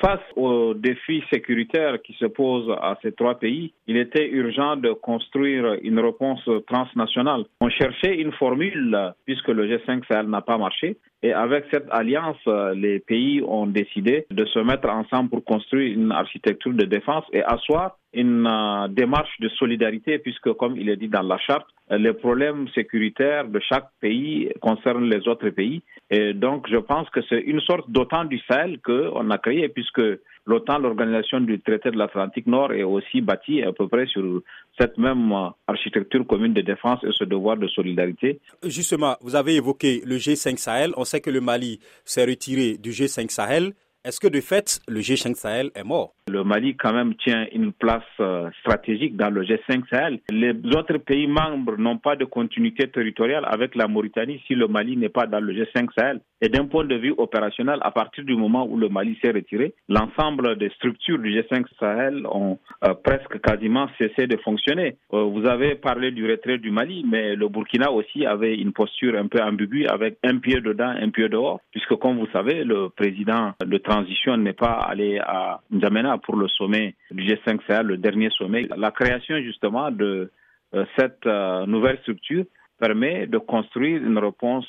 face aux défis sécuritaires qui se posent à ces trois pays, il était urgent de construire une réponse transnationale. On cherchait une formule puisque le G5 Sahel n'a pas marché. Et avec cette alliance, les pays ont décidé de se mettre ensemble pour construire une architecture de défense et asseoir une euh, démarche de solidarité puisque, comme il est dit dans la charte, les problèmes sécuritaires de chaque pays concernent les autres pays. Et donc, je pense que c'est une sorte d'OTAN du Sahel qu'on a créé puisque l'OTAN, l'organisation du traité de l'Atlantique Nord, est aussi bâtie à peu près sur cette même euh, architecture commune de défense et ce devoir de solidarité. Justement, vous avez évoqué le G5 Sahel. On sait que le Mali s'est retiré du G5 Sahel. Est-ce que de fait, le G5 Sahel est mort? Le Mali quand même tient une place euh, stratégique dans le G5 Sahel. Les autres pays membres n'ont pas de continuité territoriale avec la Mauritanie si le Mali n'est pas dans le G5 Sahel. Et d'un point de vue opérationnel, à partir du moment où le Mali s'est retiré, l'ensemble des structures du G5 Sahel ont euh, presque quasiment cessé de fonctionner. Euh, vous avez parlé du retrait du Mali, mais le Burkina aussi avait une posture un peu ambiguë avec un pied dedans, un pied dehors, puisque comme vous savez, le président de transition n'est pas allé à N'Djamena pour le sommet du G5 Sahel, le dernier sommet. La création justement de euh, cette nouvelle structure permet de construire une réponse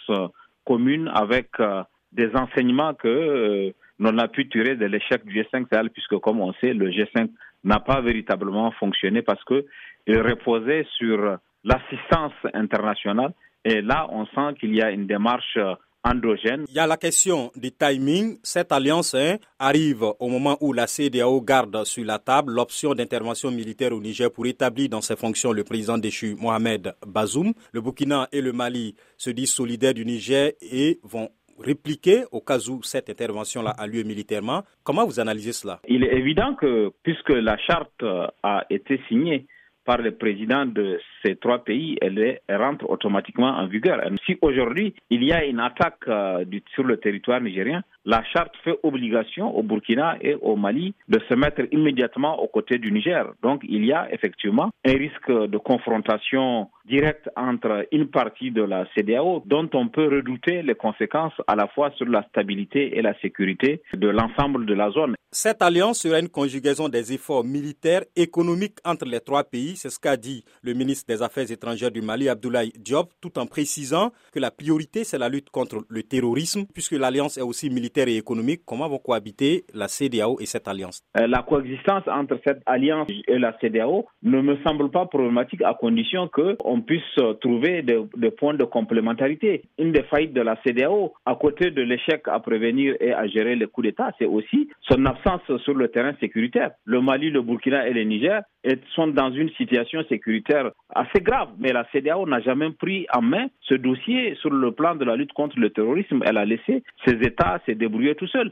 commune avec euh, des enseignements que euh, l'on a pu tirer de l'échec du G5 Sahel, puisque comme on sait, le G5 n'a pas véritablement fonctionné parce qu'il reposait sur l'assistance internationale. Et là, on sent qu'il y a une démarche il y a la question du timing. Cette alliance hein, arrive au moment où la CDAO garde sur la table l'option d'intervention militaire au Niger pour établir dans ses fonctions le président déchu Mohamed Bazoum. Le Burkina et le Mali se disent solidaires du Niger et vont répliquer au cas où cette intervention-là a lieu militairement. Comment vous analysez cela? Il est évident que puisque la charte a été signée par le président de ces trois pays, elle, rentre automatiquement en vigueur. Si aujourd'hui il y a une attaque euh, sur le territoire nigérien, la charte fait obligation au Burkina et au Mali de se mettre immédiatement aux côtés du Niger. Donc il y a effectivement un risque de confrontation directe entre une partie de la CDAO dont on peut redouter les conséquences à la fois sur la stabilité et la sécurité de l'ensemble de la zone. Cette alliance sera une conjugaison des efforts militaires, économiques entre les trois pays, c'est ce qu'a dit le ministre des Affaires étrangères du Mali, Abdoulaye Diop, tout en précisant que la priorité c'est la lutte contre le terrorisme, puisque l'alliance est aussi militaire et économique, comment vont cohabiter la CDAO et cette alliance? Euh, La coexistence entre cette alliance et la CDAO ne me semble pas problématique à condition qu'on puisse trouver des, points de complémentarité. Une des faillites de la CDAO, à côté de l'échec à prévenir et à gérer les coups d'État, c'est aussi son absence sur le terrain sécuritaire. Le Mali, le Burkina et le Niger sont dans une situation sécuritaire assez grave, mais la CDAO n'a jamais pris en main ce dossier sur le plan de la lutte contre le terrorisme. Elle a laissé ses États, ses débrouiller tout seul.